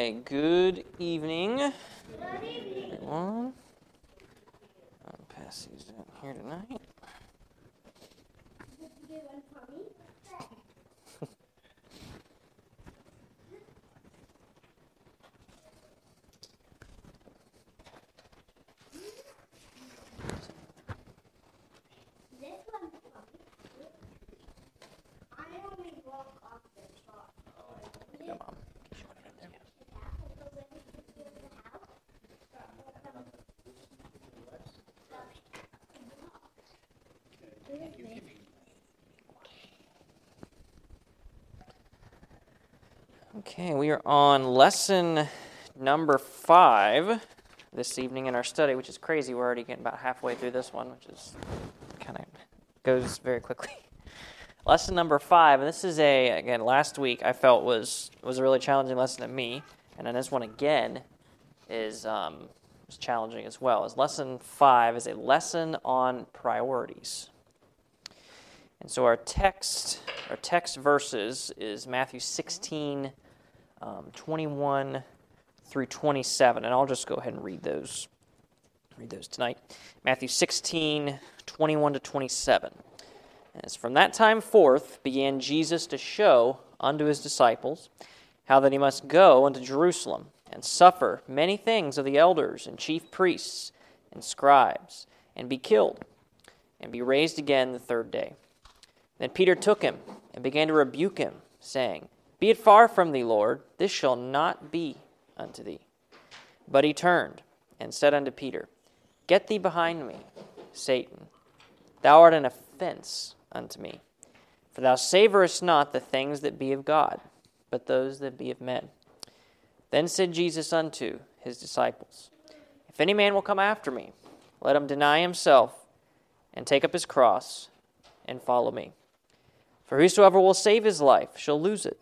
Good evening. Good evening. Everyone. I'll pass these down here tonight. Come on. Okay, we are on lesson number five this evening in our study, which is crazy. We're already getting about halfway through this one, which is kind of goes very quickly. Lesson number five, and this is a again last week I felt was was a really challenging lesson to me, and then this one again is um, was challenging as well. Is lesson five is a lesson on priorities. And so our text, our text verses is Matthew 16, um, 21 through 27. And I'll just go ahead and read those. Read those tonight. Matthew 16, 21 to 27. As from that time forth began Jesus to show unto his disciples how that he must go unto Jerusalem and suffer many things of the elders and chief priests and scribes, and be killed, and be raised again the third day. Then Peter took him and began to rebuke him, saying, Be it far from thee, Lord, this shall not be unto thee. But he turned and said unto Peter, Get thee behind me, Satan. Thou art an offense unto me. For thou savorest not the things that be of God, but those that be of men. Then said Jesus unto his disciples, If any man will come after me, let him deny himself, and take up his cross, and follow me. For whosoever will save his life shall lose it,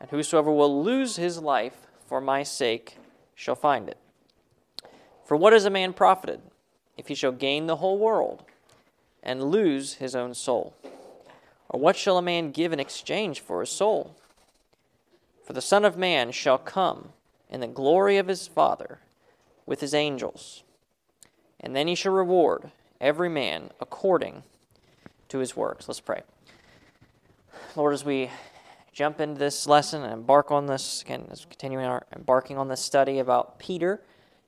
and whosoever will lose his life for my sake shall find it. For what is a man profited if he shall gain the whole world and lose his own soul? Or what shall a man give in exchange for his soul? For the Son of Man shall come in the glory of his Father with his angels, and then he shall reward every man according to his works. Let's pray. Lord, as we jump into this lesson and embark on this, again, as continuing our embarking on this study about Peter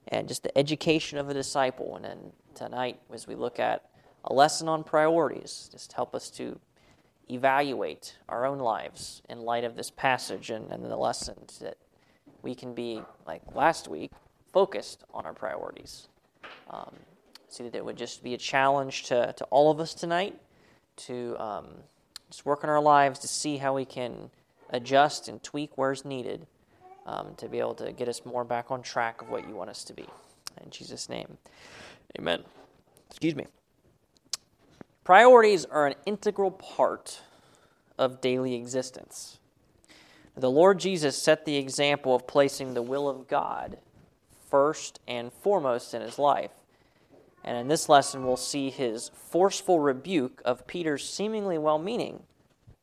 and just the education of a disciple, and then tonight as we look at a lesson on priorities, just help us to evaluate our own lives in light of this passage and, and the lessons that we can be, like last week, focused on our priorities. Um, see that it would just be a challenge to, to all of us tonight to um, just work on our lives to see how we can adjust and tweak where's needed um, to be able to get us more back on track of what you want us to be. In Jesus' name, amen. Excuse me. Priorities are an integral part of daily existence. The Lord Jesus set the example of placing the will of God first and foremost in his life. And in this lesson, we'll see his forceful rebuke of Peter's seemingly well meaning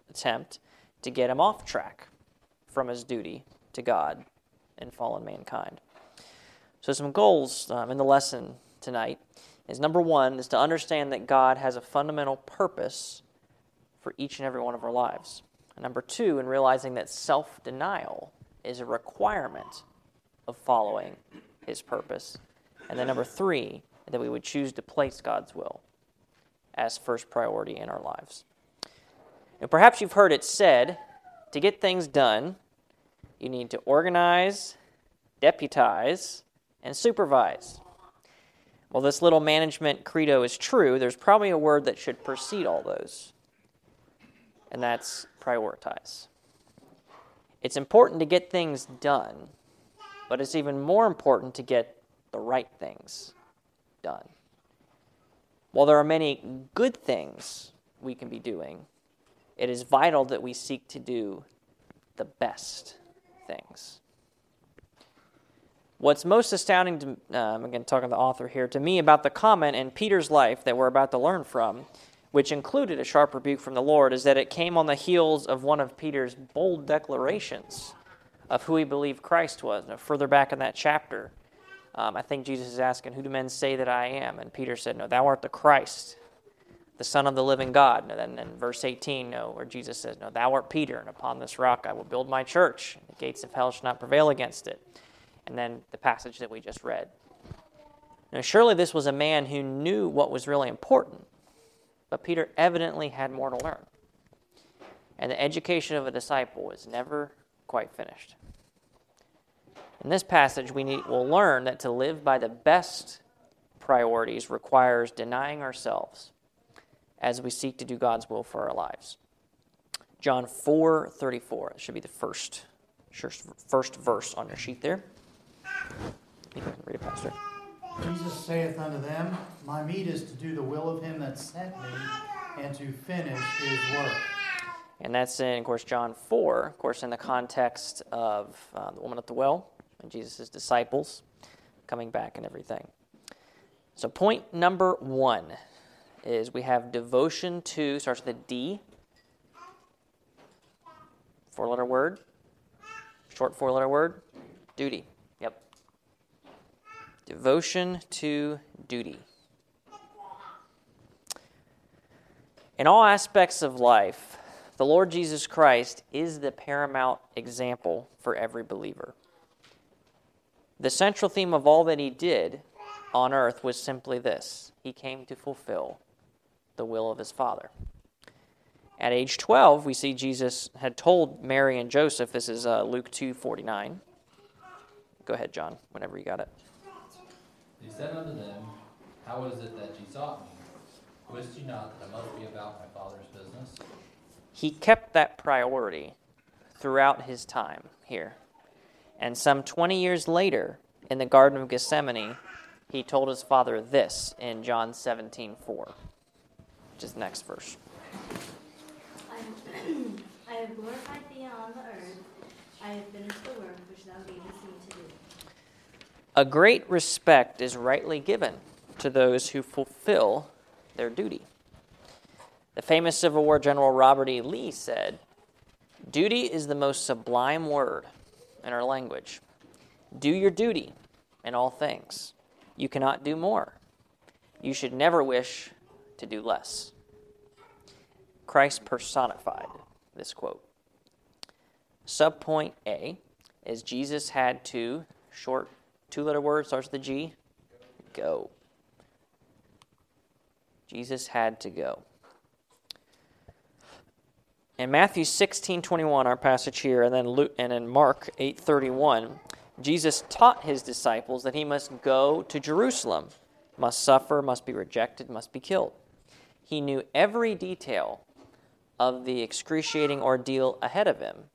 attempt to get him off track from his duty to God and fallen mankind. So, some goals um, in the lesson tonight is number one is to understand that God has a fundamental purpose for each and every one of our lives. And number two, in realizing that self denial is a requirement of following his purpose. And then number three, that we would choose to place God's will as first priority in our lives. Now, perhaps you've heard it said to get things done, you need to organize, deputize, and supervise. Well, this little management credo is true. There's probably a word that should precede all those, and that's prioritize. It's important to get things done, but it's even more important to get the right things done. While there are many good things we can be doing, it is vital that we seek to do the best things. What's most astounding, to, um, again, talking to the author here, to me about the comment in Peter's life that we're about to learn from, which included a sharp rebuke from the Lord, is that it came on the heels of one of Peter's bold declarations of who he believed Christ was. Now, further back in that chapter, um, I think Jesus is asking, Who do men say that I am? And Peter said, No, thou art the Christ, the Son of the living God. And then in verse 18, no, where Jesus says, No, thou art Peter, and upon this rock I will build my church. The gates of hell shall not prevail against it. And then the passage that we just read. Now, surely this was a man who knew what was really important, but Peter evidently had more to learn. And the education of a disciple was never quite finished. In this passage, we need, will learn that to live by the best priorities requires denying ourselves as we seek to do God's will for our lives. John 4 34. Should be the first, first verse on your sheet there. You can read it, Pastor. Jesus saith unto them, My meat is to do the will of him that sent me, and to finish his work. And that's in, of course, John 4, of course, in the context of uh, the woman at the well and Jesus' disciples coming back and everything. So, point number one is we have devotion to, starts with a D, four letter word, short four letter word, duty. Yep. Devotion to duty. In all aspects of life, the Lord Jesus Christ is the paramount example for every believer. The central theme of all that he did on earth was simply this He came to fulfill the will of his Father. At age 12, we see Jesus had told Mary and Joseph, this is uh, Luke 2 49. Go ahead, John, whenever you got it. He said unto them, How is it that ye sought me? Wist ye not that I must be about my Father's business? He kept that priority throughout his time here. And some 20 years later, in the Garden of Gethsemane, he told his father this in John 17 4, which is the next verse. I have glorified thee on the earth. I have finished the work which thou gavest me to do. A great respect is rightly given to those who fulfill their duty. The famous Civil War General Robert E. Lee said, Duty is the most sublime word in our language. Do your duty in all things. You cannot do more. You should never wish to do less. Christ personified this quote. Subpoint A is Jesus had to, short two letter word, starts with the G, go. Jesus had to go. In Matthew 16, 21, our passage here, and then Luke, and in Mark 8, 31, Jesus taught his disciples that he must go to Jerusalem, must suffer, must be rejected, must be killed. He knew every detail of the excruciating ordeal ahead of him.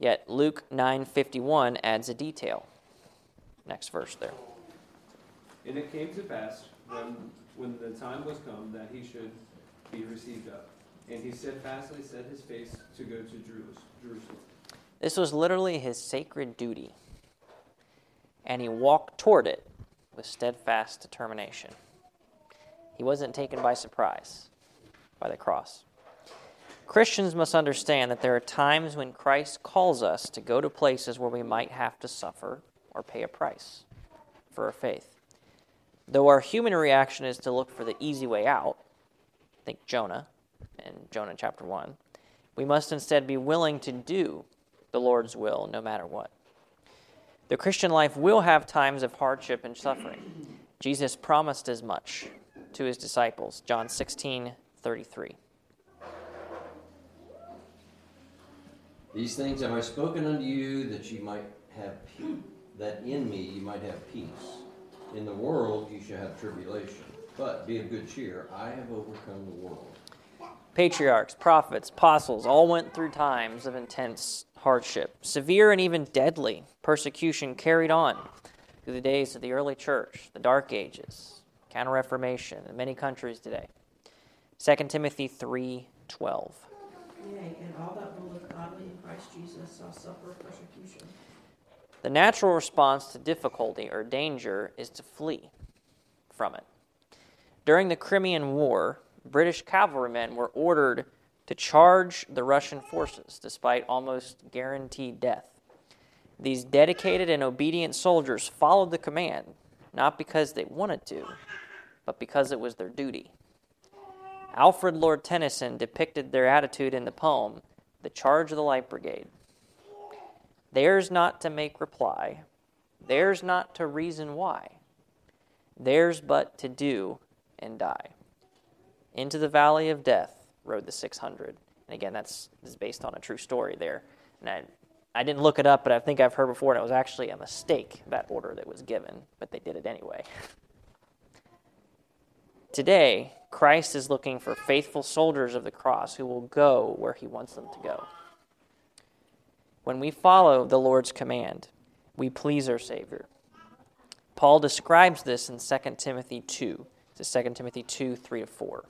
Yet Luke 9:51 adds a detail. Next verse there. And it came to pass when when the time was come that he should be received up and he steadfastly set his face to go to Jerusalem. This was literally his sacred duty, and he walked toward it with steadfast determination. He wasn't taken by surprise by the cross. Christians must understand that there are times when Christ calls us to go to places where we might have to suffer or pay a price for our faith. Though our human reaction is to look for the easy way out, think Jonah, in Jonah chapter 1. We must instead be willing to do the Lord's will no matter what. The Christian life will have times of hardship and suffering. Jesus promised as much to his disciples. John 16, 33. These things have I spoken unto you that you might have peace, that in me you might have peace. In the world you shall have tribulation, but be of good cheer, I have overcome the world patriarchs, prophets, apostles all went through times of intense hardship. Severe and even deadly persecution carried on through the days of the early church, the Dark Ages, Counter Reformation, in many countries today. 2 Timothy 3:12. Yea, and all that will look godly in Christ Jesus shall suffer persecution. The natural response to difficulty or danger is to flee from it. During the Crimean War, British cavalrymen were ordered to charge the Russian forces despite almost guaranteed death. These dedicated and obedient soldiers followed the command, not because they wanted to, but because it was their duty. Alfred Lord Tennyson depicted their attitude in the poem, The Charge of the Light Brigade. Theirs not to make reply, theirs not to reason why, theirs but to do and die. Into the valley of death rode the 600. And again, that's is based on a true story there. And I, I didn't look it up, but I think I've heard before, and it was actually a mistake, that order that was given, but they did it anyway. Today, Christ is looking for faithful soldiers of the cross who will go where he wants them to go. When we follow the Lord's command, we please our Savior. Paul describes this in 2 Timothy 2. It's 2 Timothy 2 3 to 4.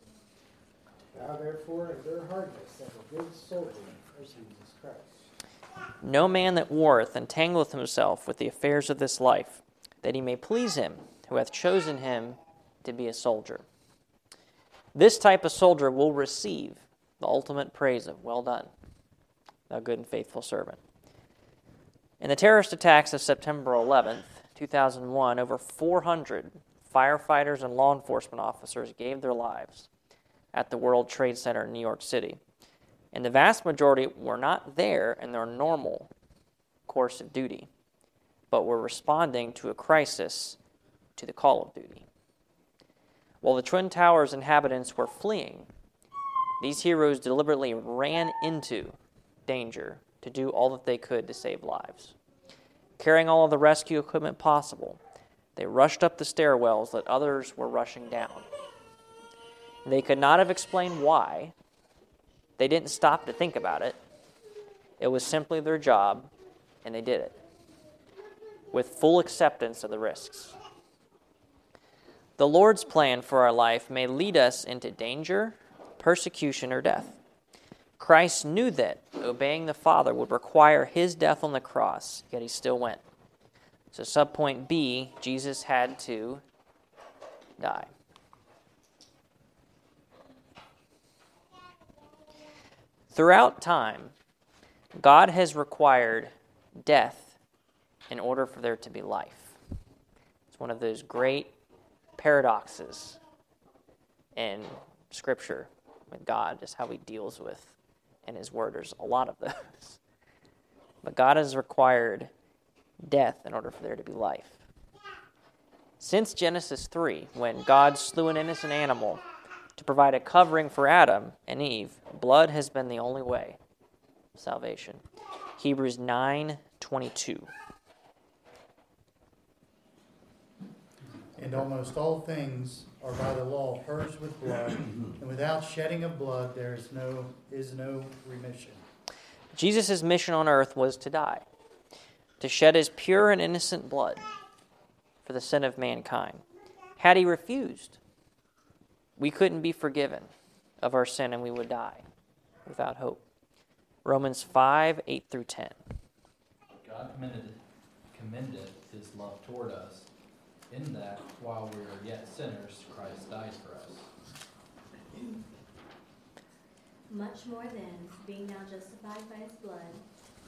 Thou therefore endure hardness as a good soldier of Jesus Christ. No man that warreth entangleth himself with the affairs of this life, that he may please him who hath chosen him to be a soldier. This type of soldier will receive the ultimate praise of well done, thou good and faithful servant. In the terrorist attacks of September 11th, 2001, over 400 firefighters and law enforcement officers gave their lives at the World Trade Center in New York City. And the vast majority were not there in their normal course of duty, but were responding to a crisis to the call of duty. While the Twin Towers inhabitants were fleeing, these heroes deliberately ran into danger to do all that they could to save lives. Carrying all of the rescue equipment possible, they rushed up the stairwells that others were rushing down. They could not have explained why. They didn't stop to think about it. It was simply their job, and they did it with full acceptance of the risks. The Lord's plan for our life may lead us into danger, persecution, or death. Christ knew that obeying the Father would require his death on the cross, yet he still went. So, subpoint B, Jesus had to die. Throughout time, God has required death in order for there to be life. It's one of those great paradoxes in Scripture with God, just how He deals with in His Word. There's a lot of those. But God has required death in order for there to be life. Since Genesis 3, when God slew an innocent animal to provide a covering for Adam and Eve, blood has been the only way of salvation. Hebrews 9:22. And almost all things are by the law purged with blood, and without shedding of blood there is no is no remission. Jesus' mission on earth was to die, to shed his pure and innocent blood for the sin of mankind. Had he refused, we couldn't be forgiven of our sin and we would die without hope. Romans 5 8 through 10. God commended, commended his love toward us, in that while we were yet sinners, Christ died for us. Much more then, being now justified by his blood,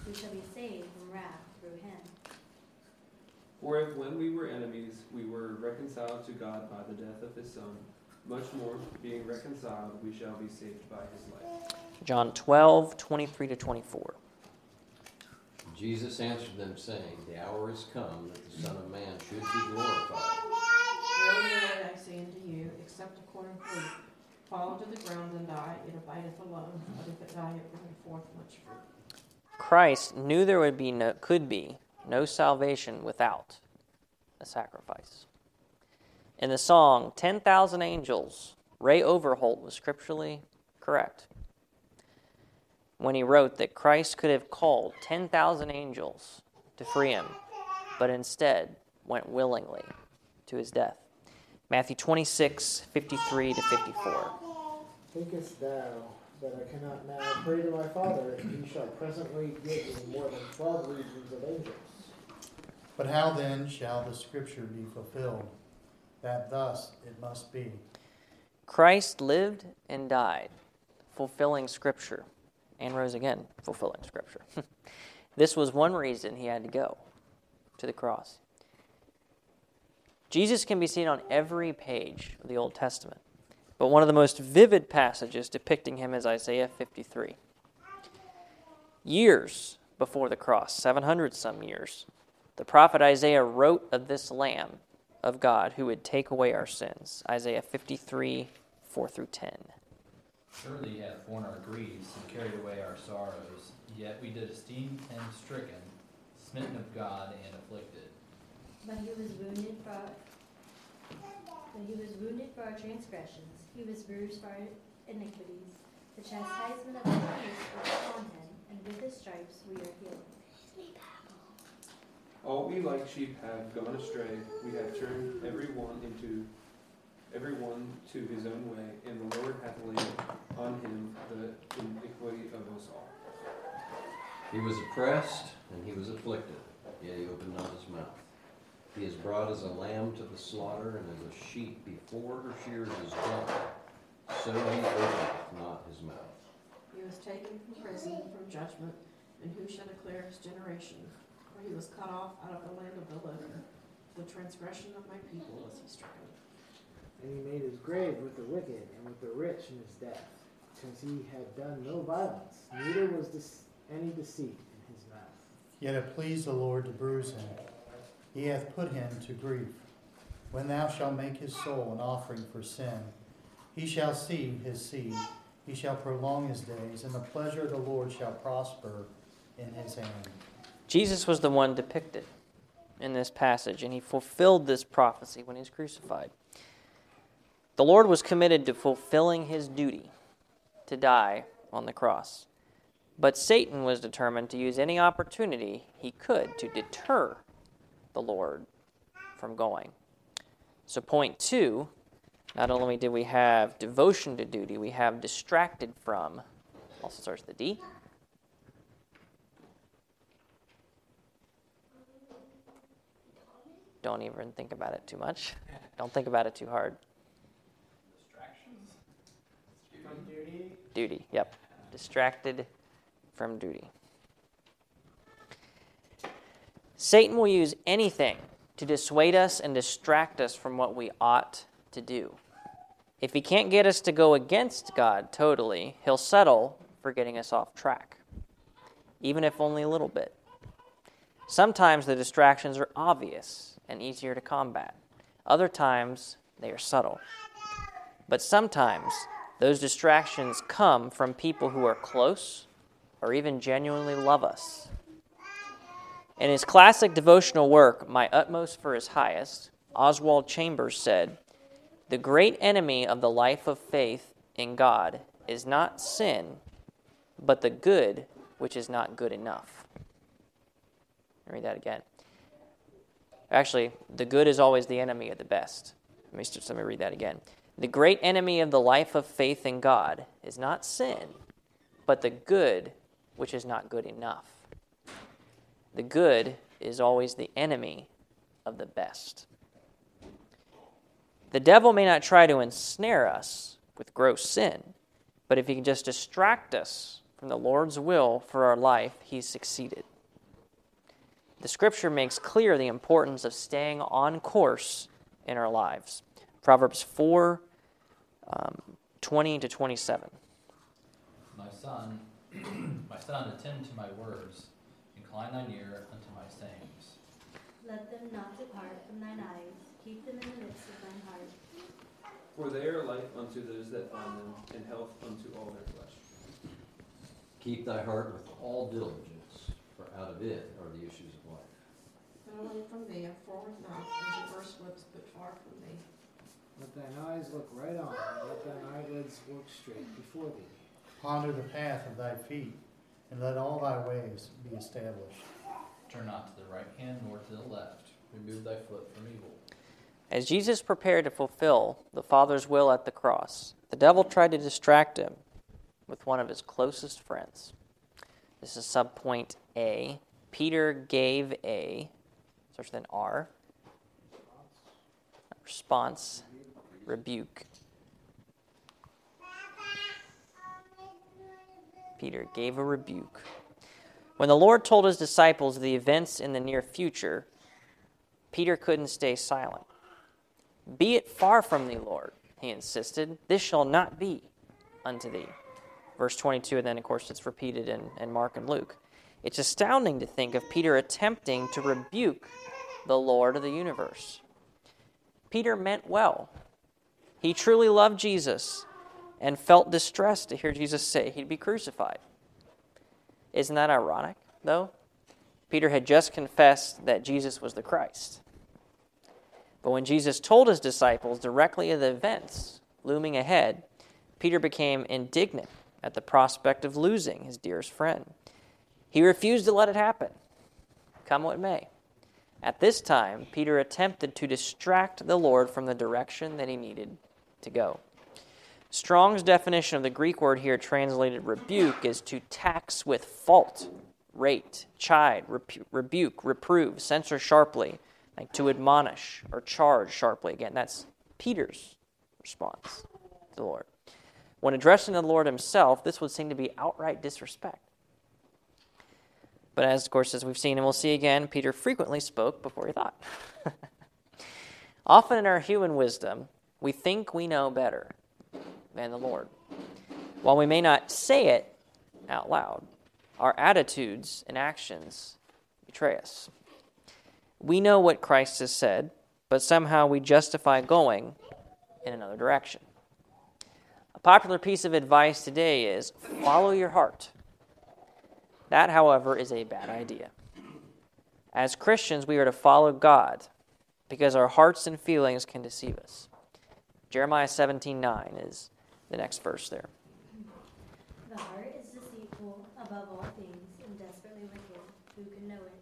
we shall be saved from wrath through him. For if when we were enemies, we were reconciled to God by the death of his Son, much more, being reconciled, we shall be saved by his life. John 12 23 to 24. Jesus answered them, saying, The hour is come that the Son of Man should be glorified. Verily, verily, I say unto you, except a corn of wheat fall to the ground and die, it abideth alone, but if it die, it bringeth forth much fruit. Christ knew there would be no, could be no salvation without a sacrifice. In the song 10,000 Angels, Ray Overholt was scripturally correct when he wrote that Christ could have called 10,000 angels to free him, but instead went willingly to his death. Matthew 26, 53 to 54. Thinkest thou that I cannot now pray to my Father, and he shall presently give me more than twelve legions of angels? But how then shall the scripture be fulfilled? That thus it must be. Christ lived and died, fulfilling Scripture, and rose again, fulfilling Scripture. This was one reason he had to go to the cross. Jesus can be seen on every page of the Old Testament, but one of the most vivid passages depicting him is Isaiah 53. Years before the cross, 700 some years, the prophet Isaiah wrote of this Lamb of God who would take away our sins. Isaiah 53, 4 through 10. Surely he hath borne our griefs and carried away our sorrows, yet we did esteem him stricken, smitten of God, and afflicted. But he was wounded for our, but he was wounded for our transgressions, he was bruised for our iniquities. The chastisement of our peace was upon him, and with his stripes we are healed. All we like sheep have gone astray. We have turned every one into every one to his own way, and the Lord hath laid on him the iniquity of us all. He was oppressed and he was afflicted, yet he opened not his mouth. He is brought as a lamb to the slaughter, and as a sheep before her shears is dumb, so he openeth not his mouth. He was taken from prison, from judgment, and who shall declare his generation? For he was cut off out of the land of the living. The transgression of my people was he stricken. And he made his grave with the wicked and with the rich in his death, because he had done no violence, neither was this any deceit in his mouth. Yet it pleased the Lord to bruise him. He hath put him to grief. When thou shalt make his soul an offering for sin, he shall see his seed. He shall prolong his days, and the pleasure of the Lord shall prosper in his hand. Jesus was the one depicted in this passage, and he fulfilled this prophecy when he was crucified. The Lord was committed to fulfilling his duty to die on the cross. But Satan was determined to use any opportunity he could to deter the Lord from going. So, point two not only did we have devotion to duty, we have distracted from, also starts with the D. Don't even think about it too much. Don't think about it too hard. Distractions? From duty, Duty, yep. Distracted from duty. Satan will use anything to dissuade us and distract us from what we ought to do. If he can't get us to go against God totally, he'll settle for getting us off track, even if only a little bit. Sometimes the distractions are obvious and easier to combat, other times they are subtle. But sometimes those distractions come from people who are close or even genuinely love us. In his classic devotional work, My Utmost for His Highest, Oswald Chambers said, The great enemy of the life of faith in God is not sin, but the good which is not good enough. Read that again. Actually, the good is always the enemy of the best. Let me, let me read that again. The great enemy of the life of faith in God is not sin, but the good which is not good enough. The good is always the enemy of the best. The devil may not try to ensnare us with gross sin, but if he can just distract us from the Lord's will for our life, he's succeeded. The scripture makes clear the importance of staying on course in our lives. Proverbs 4 um, 20 to 27. My son, my son, attend to my words, incline thine ear unto my sayings. Let them not depart from thine eyes, keep them in the midst of thine heart. For they are life unto those that find them, and health unto all their flesh. Keep thy heart with all diligence, for out of it are the issues of life. Not only from thee a forward mouth and diverse lips, but far from thee. let thine eyes look right on, and let thine eyelids work straight before thee. Ponder the path of thy feet, and let all thy ways be established. Turn not to the right hand nor to the left. Remove thy foot from evil. As Jesus prepared to fulfill the Father's will at the cross, the devil tried to distract him with one of his closest friends. This is subpoint A. Peter gave a, starts with an R, response, rebuke. Peter gave a rebuke. When the Lord told his disciples the events in the near future, Peter couldn't stay silent. Be it far from thee, Lord, he insisted. This shall not be unto thee. Verse 22, and then, of course, it's repeated in, in Mark and Luke. It's astounding to think of Peter attempting to rebuke the Lord of the universe. Peter meant well. He truly loved Jesus and felt distressed to hear Jesus say he'd be crucified. Isn't that ironic, though? Peter had just confessed that Jesus was the Christ. But when Jesus told his disciples directly of the events looming ahead, Peter became indignant at the prospect of losing his dearest friend. He refused to let it happen, come what may. At this time, Peter attempted to distract the Lord from the direction that he needed to go. Strong's definition of the Greek word here translated rebuke is to tax with fault, rate, chide, repu- rebuke, reprove, censor sharply, like to admonish or charge sharply. Again, that's Peter's response to the Lord. When addressing the Lord himself, this would seem to be outright disrespect. But as, of course, as we've seen and we'll see again, Peter frequently spoke before he thought. Often in our human wisdom, we think we know better than the Lord. While we may not say it out loud, our attitudes and actions betray us. We know what Christ has said, but somehow we justify going in another direction. A popular piece of advice today is follow your heart. That, however, is a bad idea. As Christians, we are to follow God because our hearts and feelings can deceive us. Jeremiah 17:9 is the next verse there. The heart is deceitful above all things and desperately wicked. Who can know it?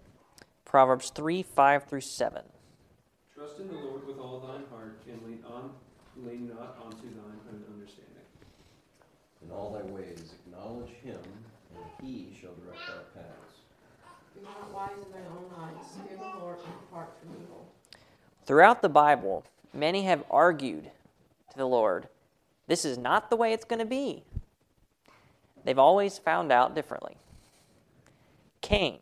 Proverbs 3 5 through 7. Trust in the Lord with all thine heart, and lean on, lean not onto thine own understanding. In all thy ways acknowledge him, and he shall direct thy paths. Be not wise in thy own eyes. Fear the Lord and depart from evil. Throughout the Bible, many have argued to the Lord, this is not the way it's going to be. They've always found out differently. Cain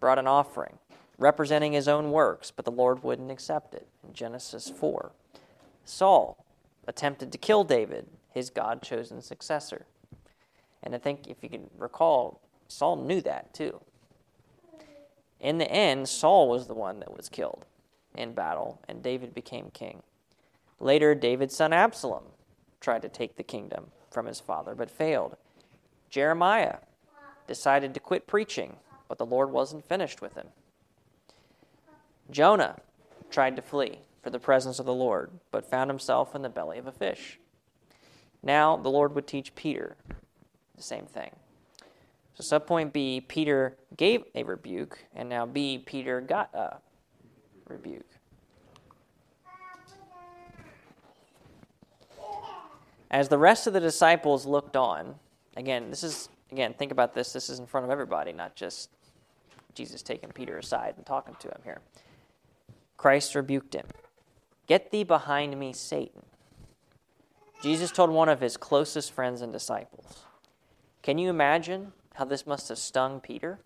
brought an offering representing his own works, but the Lord wouldn't accept it in Genesis 4. Saul attempted to kill David, his God chosen successor. And I think if you can recall, Saul knew that too. In the end, Saul was the one that was killed in battle, and David became king. Later, David's son Absalom tried to take the kingdom from his father, but failed. Jeremiah decided to quit preaching, but the Lord wasn't finished with him. Jonah tried to flee for the presence of the Lord, but found himself in the belly of a fish. Now, the Lord would teach Peter the same thing. So, subpoint B, Peter gave a rebuke, and now B, Peter got a rebuke. As the rest of the disciples looked on, again, this is, again, think about this. This is in front of everybody, not just Jesus taking Peter aside and talking to him here. Christ rebuked him Get thee behind me, Satan. Jesus told one of his closest friends and disciples. Can you imagine how this must have stung Peter?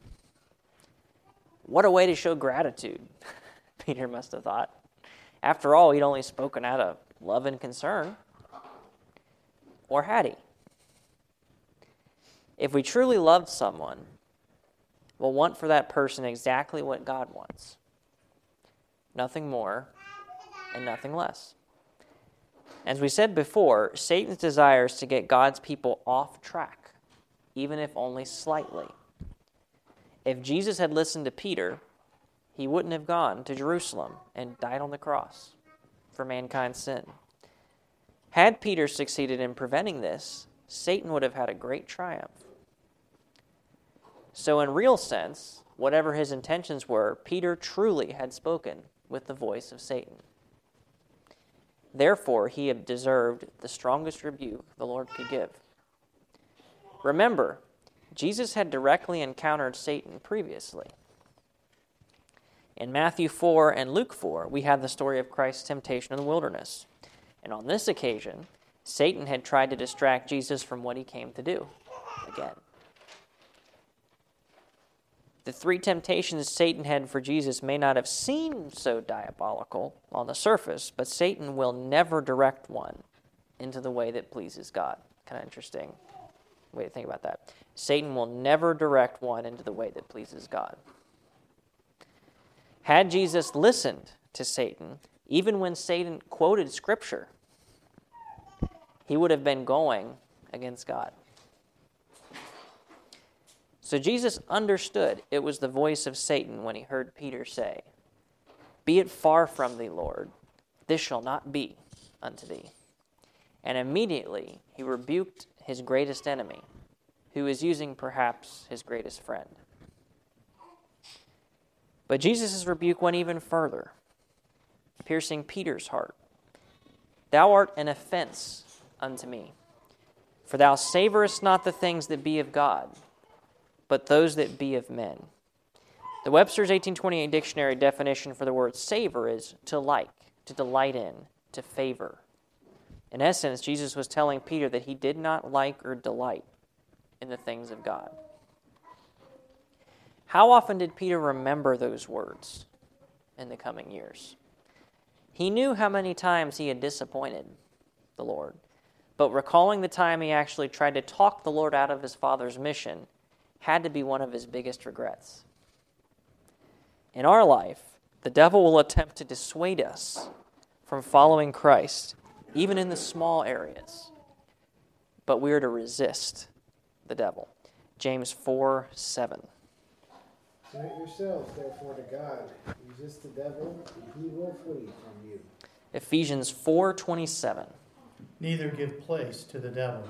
What a way to show gratitude, Peter must have thought. After all, he'd only spoken out of love and concern. Or had he? If we truly love someone, we'll want for that person exactly what God wants nothing more and nothing less. As we said before, Satan's desire is to get God's people off track, even if only slightly. If Jesus had listened to Peter, he wouldn't have gone to Jerusalem and died on the cross for mankind's sin. Had Peter succeeded in preventing this, Satan would have had a great triumph. So, in real sense, whatever his intentions were, Peter truly had spoken with the voice of Satan. Therefore, he had deserved the strongest rebuke the Lord could give. Remember, Jesus had directly encountered Satan previously. In Matthew 4 and Luke 4, we have the story of Christ's temptation in the wilderness. And on this occasion, Satan had tried to distract Jesus from what he came to do again. The three temptations Satan had for Jesus may not have seemed so diabolical on the surface, but Satan will never direct one into the way that pleases God. Kind of interesting way to think about that. Satan will never direct one into the way that pleases God. Had Jesus listened to Satan, even when Satan quoted Scripture, he would have been going against God. So Jesus understood it was the voice of Satan when he heard Peter say, Be it far from thee, Lord, this shall not be unto thee. And immediately he rebuked his greatest enemy, who is using perhaps his greatest friend. But Jesus' rebuke went even further, piercing Peter's heart. Thou art an offense unto me, for thou savorest not the things that be of God, but those that be of men. The Webster's 1828 dictionary definition for the word savor is to like, to delight in, to favor. In essence, Jesus was telling Peter that he did not like or delight in the things of God. How often did Peter remember those words in the coming years? He knew how many times he had disappointed the Lord, but recalling the time he actually tried to talk the Lord out of his Father's mission had to be one of his biggest regrets. In our life, the devil will attempt to dissuade us from following Christ even in the small areas. But we are to resist the devil. James 4 7. Submit yourselves, therefore, to God. Resist the devil, and he will flee from you. Ephesians 4:27. Neither give place to the devil.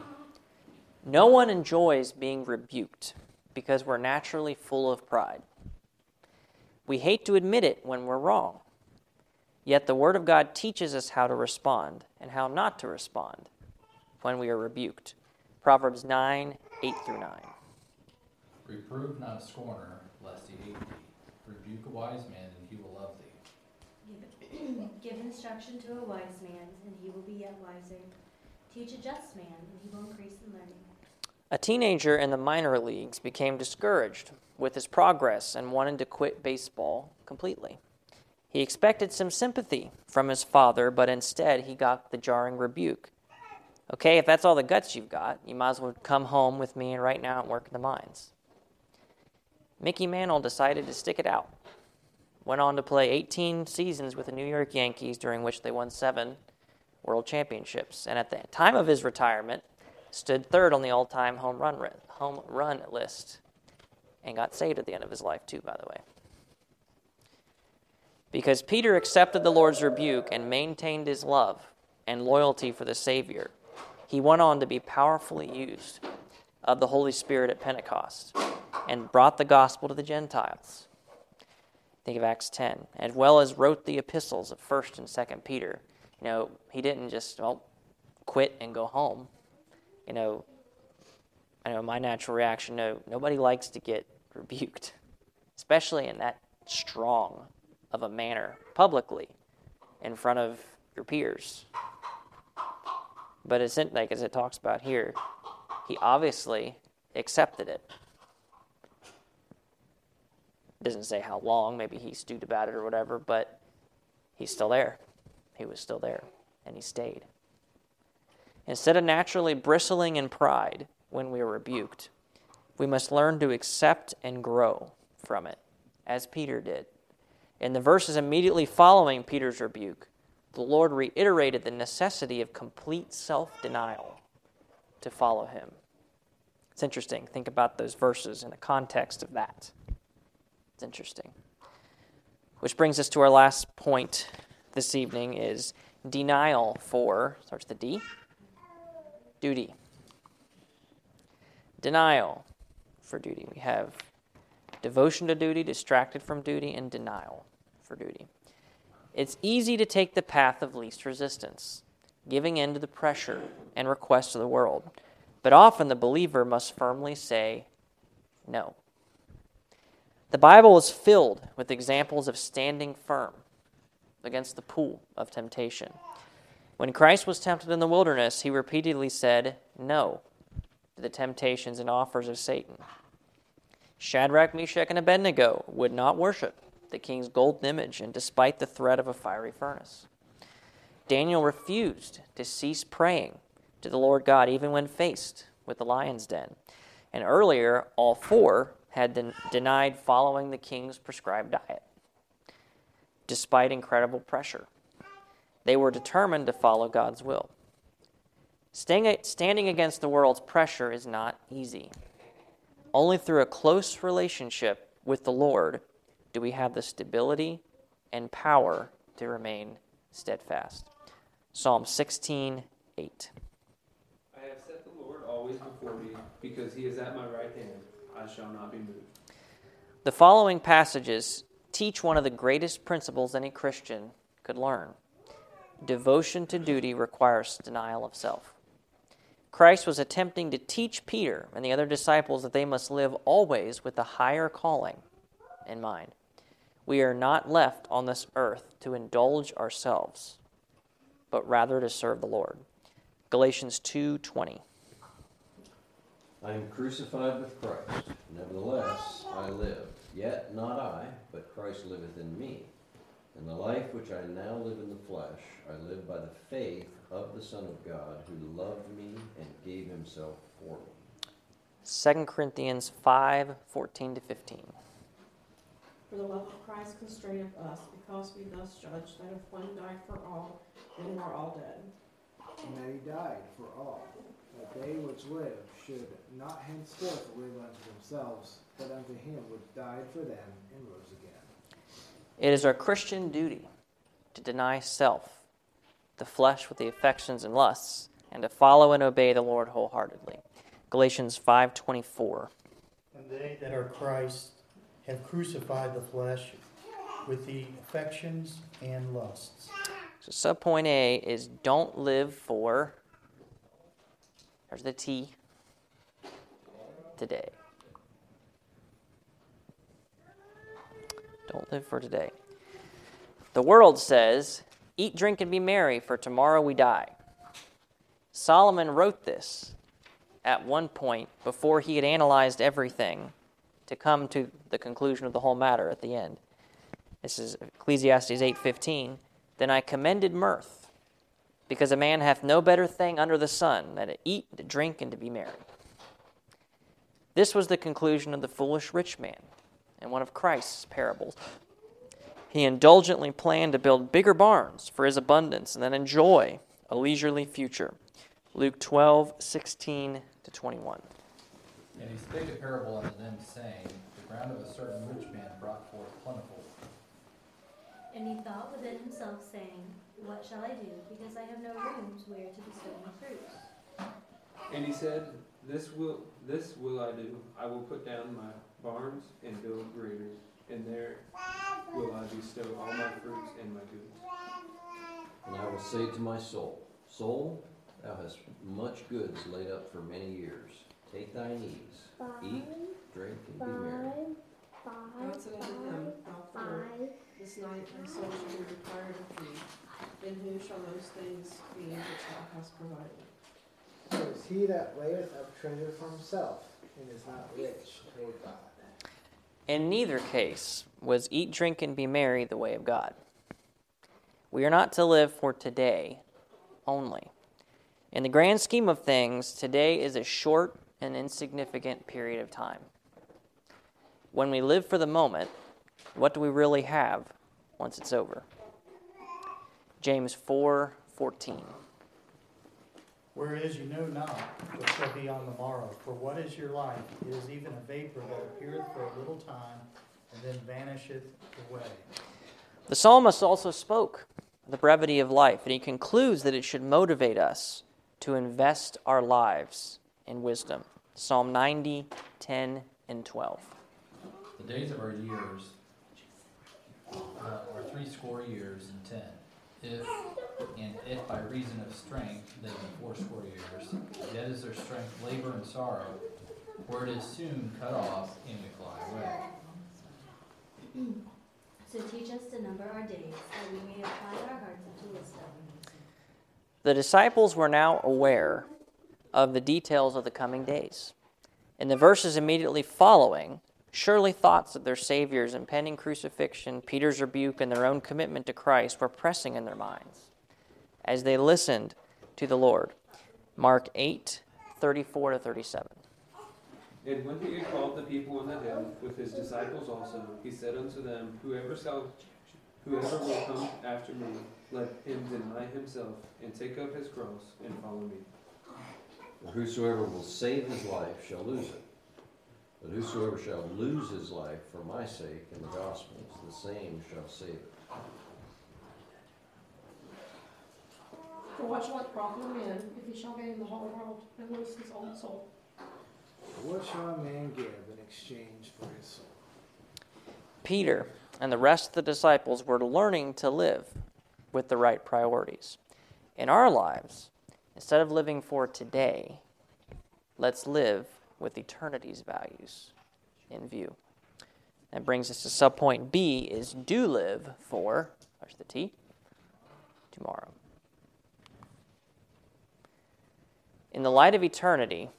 No one enjoys being rebuked because we're naturally full of pride. We hate to admit it when we're wrong. Yet the Word of God teaches us how to respond and how not to respond when we are rebuked. Proverbs 9 8 through 9. Reprove not a scorner, lest he hate thee. Rebuke a wise man, and he will love thee. Give, give instruction to a wise man, and he will be yet wiser. Teach a just man, and he will increase in learning. A teenager in the minor leagues became discouraged with his progress and wanted to quit baseball completely. He expected some sympathy from his father, but instead he got the jarring rebuke. Okay, if that's all the guts you've got, you might as well come home with me and right now and work in the mines. Mickey Mantle decided to stick it out. Went on to play 18 seasons with the New York Yankees, during which they won seven world championships. And at the time of his retirement, stood third on the all-time home run home run list, and got saved at the end of his life too, by the way. Because Peter accepted the Lord's rebuke and maintained his love and loyalty for the Savior, he went on to be powerfully used of the Holy Spirit at Pentecost and brought the gospel to the Gentiles. Think of Acts 10, as well as wrote the epistles of 1st and 2nd Peter. You know, he didn't just, well, quit and go home. You know, I know my natural reaction, no, nobody likes to get rebuked, especially in that strong of a manner publicly in front of your peers. But it's like as it talks about here, he obviously accepted it. it. Doesn't say how long, maybe he stewed about it or whatever, but he's still there. He was still there, and he stayed. Instead of naturally bristling in pride when we are rebuked, we must learn to accept and grow from it, as Peter did. In the verses immediately following Peter's rebuke, the Lord reiterated the necessity of complete self denial to follow him. It's interesting. Think about those verses in the context of that. It's interesting. Which brings us to our last point this evening is denial for starts with the D duty. Denial for duty. We have devotion to duty, distracted from duty, and denial for duty. It's easy to take the path of least resistance, giving in to the pressure and requests of the world. But often the believer must firmly say no. The Bible is filled with examples of standing firm against the pool of temptation. When Christ was tempted in the wilderness, he repeatedly said no to the temptations and offers of Satan. Shadrach, Meshach, and Abednego would not worship the king's golden image, and despite the threat of a fiery furnace. Daniel refused to cease praying to the Lord God even when faced with the lion's den. And earlier, all four had den- denied following the king's prescribed diet, despite incredible pressure. They were determined to follow God's will. Standing against the world's pressure is not easy. Only through a close relationship with the Lord do we have the stability and power to remain steadfast. Psalm 16, 8. I have set the Lord always before me, because he is at my right hand. I shall not be moved. The following passages teach one of the greatest principles any Christian could learn. Devotion to duty requires denial of self. Christ was attempting to teach Peter and the other disciples that they must live always with a higher calling in mind. We are not left on this earth to indulge ourselves, but rather to serve the Lord. Galatians 2:20. I am crucified with Christ. Nevertheless, I live. Yet not I, but Christ liveth in me. And the life which I now live in the flesh, I live by the faith of the Son of God, who loved me and gave himself for me. 2 Corinthians 5 14 to 15. For the love of Christ constraineth us, because we thus judge that if one died for all, then we're all dead. And that he died for all, that they which live should not henceforth live unto themselves, but unto him which died for them and rose again. It is our Christian duty to deny self, the flesh with the affections and lusts, and to follow and obey the Lord wholeheartedly. Galatians 5:24. And they that are Christ have crucified the flesh with the affections and lusts. So subpoint A is don't live for there's the T today. Don't live for today. The world says, Eat, drink, and be merry, for tomorrow we die. Solomon wrote this at one point before he had analyzed everything to come to the conclusion of the whole matter at the end. This is Ecclesiastes 8:15. Then I commended mirth, because a man hath no better thing under the sun than to eat, to drink, and to be merry. This was the conclusion of the foolish rich man in one of Christ's parables. He indulgently planned to build bigger barns for his abundance and then enjoy a leisurely future. Luke 12, 16 to 21. And he spake a parable unto them, saying, The ground of a certain rich man brought forth plentiful. And he thought within himself, saying, What shall I do, because I have no rooms where to bestow my fruits? And he said, This will this will I do. I will put down my barns and build granary, and there will I bestow all my fruits and my goods. And I will say to my soul, Soul, thou hast much goods laid up for many years. Take thine ease, eat, drink, and be merry. God said unto him, Thou fool, this night thy soul shall be required of thee. Then who shall those things be which thou hast provided? So is he that layeth up treasure for himself, and is not rich toward God. In neither case was eat, drink, and be merry the way of God. We are not to live for today only. In the grand scheme of things, today is a short and insignificant period of time. When we live for the moment, what do we really have once it's over? James 4 14. Whereas you know not what shall be on the morrow. For what is your life? It is even a vapor that appeareth for a little time, and then vanisheth away. The psalmist also spoke of the brevity of life, and he concludes that it should motivate us to invest our lives in wisdom. Psalm 90, 10, and 12. The days of our years uh, are three score years and ten. If, and if by reason of strength they be fourscore years, yet is their strength labor and sorrow, for it is soon cut off and we fly away. So teach us to number our days, that we may apply our hearts unto wisdom. The disciples were now aware of the details of the coming days. In the verses immediately following, Surely thoughts of their Savior's impending crucifixion, Peter's rebuke, and their own commitment to Christ were pressing in their minds as they listened to the Lord. Mark 8, 34 to 37. And when he had called the people unto him with his disciples also, he said unto them, Whoever shall whoever will come after me, let him deny himself, and take up his cross, and follow me. For whosoever will save his life shall lose it. But whosoever shall lose his life for my sake and the gospel's, the same shall save it. For what shall it profit a man if he shall gain the whole world and lose his own soul? What shall a man give in exchange for his soul? Peter and the rest of the disciples were learning to live with the right priorities. In our lives, instead of living for today, let's live with eternity's values in view. That brings us to subpoint B is do live for, there's the T, tomorrow. In the light of eternity,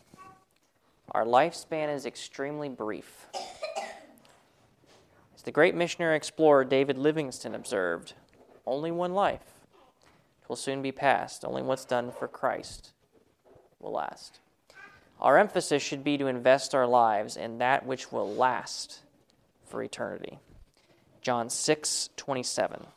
our lifespan is extremely brief. As the great missionary explorer David Livingstone observed, only one life will soon be past. Only what's done for Christ will last. Our emphasis should be to invest our lives in that which will last for eternity. John 6 27.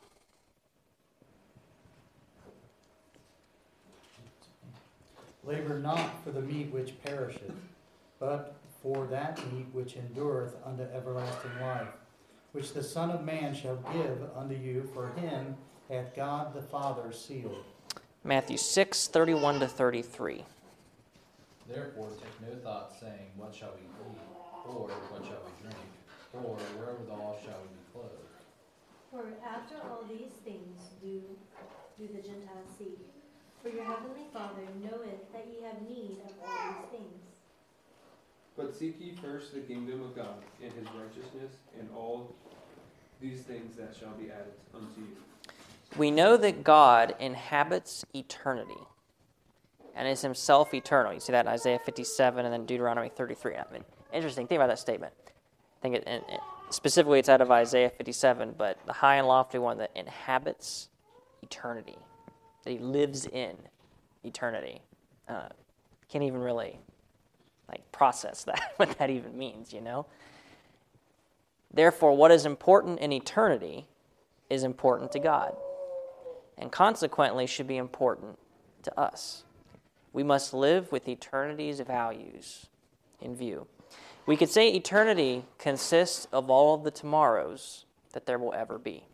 Labor not for the meat which perisheth, but for that meat which endureth unto everlasting life, which the Son of Man shall give unto you, for him hath God the Father sealed. Matthew 6 31 to 33. Therefore take no thought, saying, What shall we eat? Or what shall we drink? Or wherewithal shall we be clothed? For after all these things do, do the Gentiles seek. For your heavenly Father knoweth that ye have need of all these things. But seek ye first the kingdom of God and his righteousness, and all these things that shall be added unto you. We know that God inhabits eternity and is himself eternal. You see that in Isaiah 57 and then Deuteronomy 33. I mean, interesting. Think about that statement. I think it, it, specifically it's out of Isaiah 57, but the high and lofty one that inhabits eternity, that he lives in eternity. Uh, can't even really like process that, what that even means, you know? Therefore, what is important in eternity is important to God, and consequently should be important to us. We must live with eternity's values in view. We could say eternity consists of all of the tomorrows that there will ever be.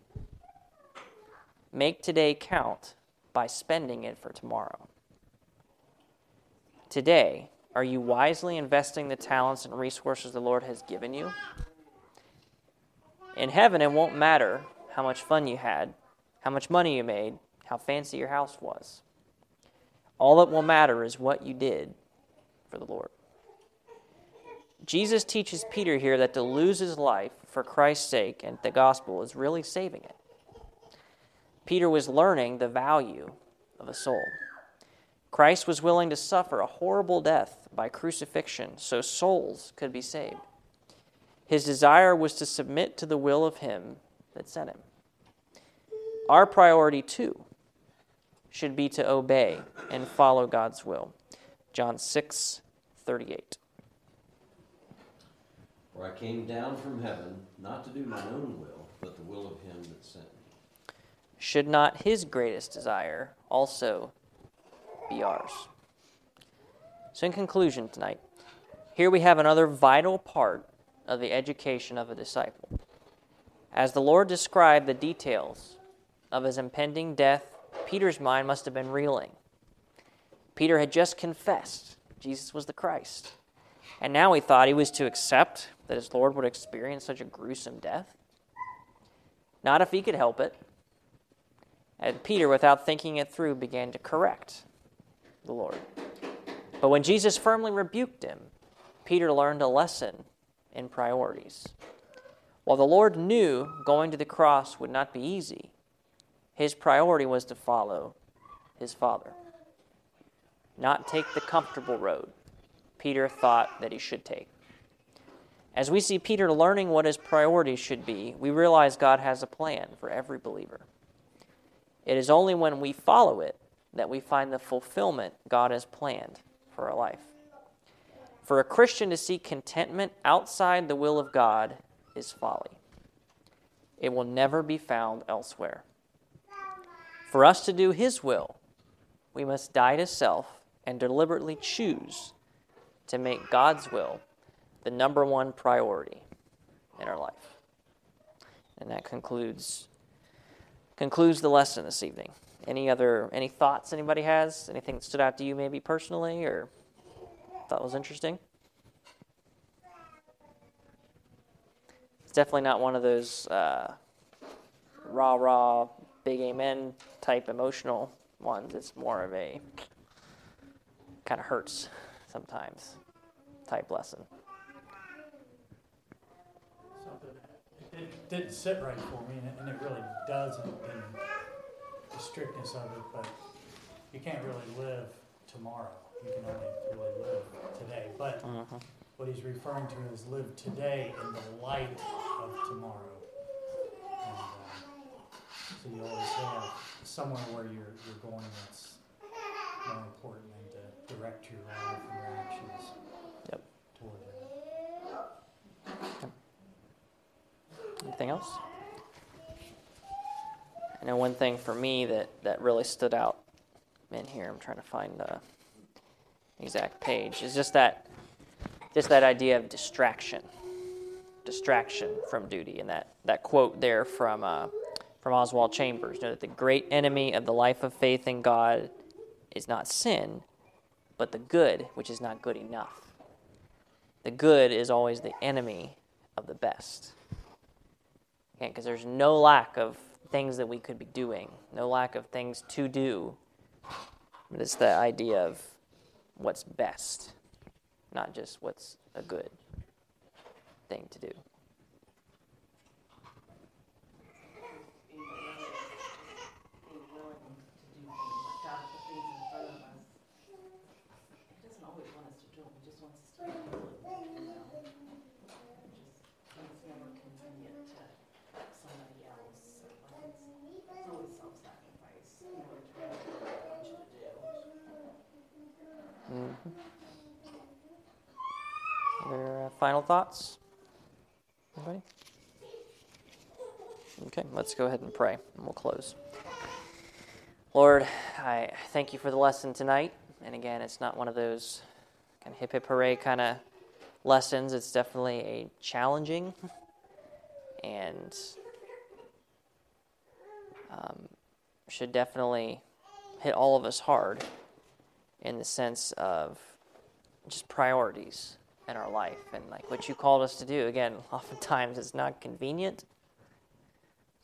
Make today count by spending it for tomorrow. Today, are you wisely investing the talents and resources the Lord has given you? In heaven, it won't matter how much fun you had, how much money you made, how fancy your house was. All that will matter is what you did for the Lord. Jesus teaches Peter here that to lose his life for Christ's sake and the gospel is really saving it. Peter was learning the value of a soul. Christ was willing to suffer a horrible death by crucifixion so souls could be saved. His desire was to submit to the will of him that sent him. Our priority, too, should be to obey and follow God's will. John 6 38. For I came down from heaven not to do my own will, but the will of him that sent me. Should not his greatest desire also be ours? So, in conclusion tonight, here we have another vital part of the education of a disciple. As the Lord described the details of his impending death, Peter's mind must have been reeling. Peter had just confessed Jesus was the Christ. And now he thought he was to accept that his Lord would experience such a gruesome death. Not if he could help it. And Peter, without thinking it through, began to correct the Lord. But when Jesus firmly rebuked him, Peter learned a lesson in priorities. While the Lord knew going to the cross would not be easy, his priority was to follow his Father, not take the comfortable road Peter thought that he should take. As we see Peter learning what his priorities should be, we realize God has a plan for every believer. It is only when we follow it that we find the fulfillment God has planned for our life. For a Christian to seek contentment outside the will of God is folly. It will never be found elsewhere. For us to do His will, we must die to self and deliberately choose to make God's will the number one priority in our life. And that concludes concludes the lesson this evening. Any other any thoughts anybody has? Anything that stood out to you maybe personally or thought was interesting? It's definitely not one of those uh, rah rah big amen type emotional ones. It's more of a kind of hurts sometimes type lesson. Something, it didn't- sit right for me, and it- and it really doesn't in the strictness of it, but you can't really live tomorrow. You can only really live today. But Mm-hmm. what he's referring to is live today in the light of tomorrow. So you always have somewhere where you're, you're going that's more important than to direct your life and your actions Yep. toward that. Anything else? I know one thing for me that, that really stood out in here. I'm trying to find the exact page. Is just that just that idea of distraction, distraction from duty, and that, that quote there from uh, from Oswald Chambers. Know that the great enemy of the life of faith in God is not sin, but the good, which is not good enough. The good is always the enemy of the best because there's no lack of things that we could be doing, no lack of things to do. But it's the idea of what's best, not just what's a good thing to do. being willing to do things, like God put things in front of us. He doesn't always want us to do them, he just wants us to be willing, you know? Just, and it's never convenient to somebody else, like it's, it's always self-sacrifice in order to do what God wants you to do. Mm-hmm. Other uh, final thoughts? Anybody? Okay, let's go ahead and pray, and we'll close. Lord, I thank you for the lesson tonight. And again, it's not one of those kind of hip hip hooray kind of lessons. It's definitely a challenging and um, should definitely hit all of us hard in the sense of just priorities in our life and like what you called us to do. Again, oftentimes it's not convenient.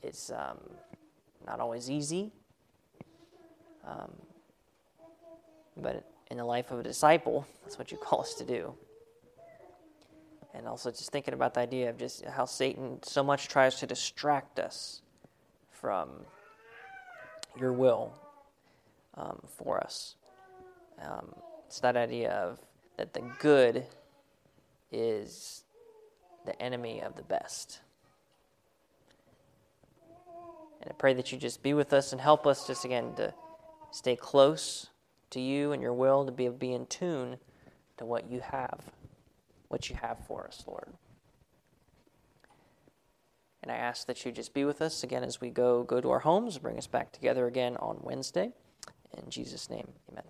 It's um, not always easy. Um, but in the life of a disciple, that's what you call us to do. And also just thinking about the idea of just how Satan so much tries to distract us from your will um, for us. Um, it's that idea of that the good is the enemy of the best. And I pray that you just be with us and help us just again to stay close to you and your will, to be, be in tune to what you have, what you have for us, Lord. And I ask that you just be with us again as we go go to our homes, bring us back together again on Wednesday. In Jesus' name, amen.